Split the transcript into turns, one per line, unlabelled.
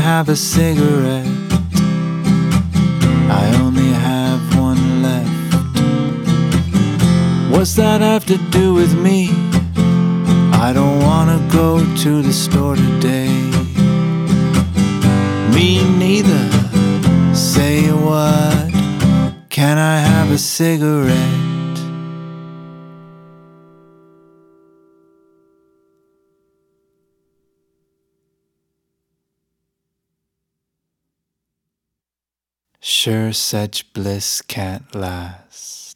have a cigarette? I only have one left. What's that have to do with me? I don't wanna go to the store today. Me neither. Say what? Can I have a cigarette? Sure, such bliss can't last.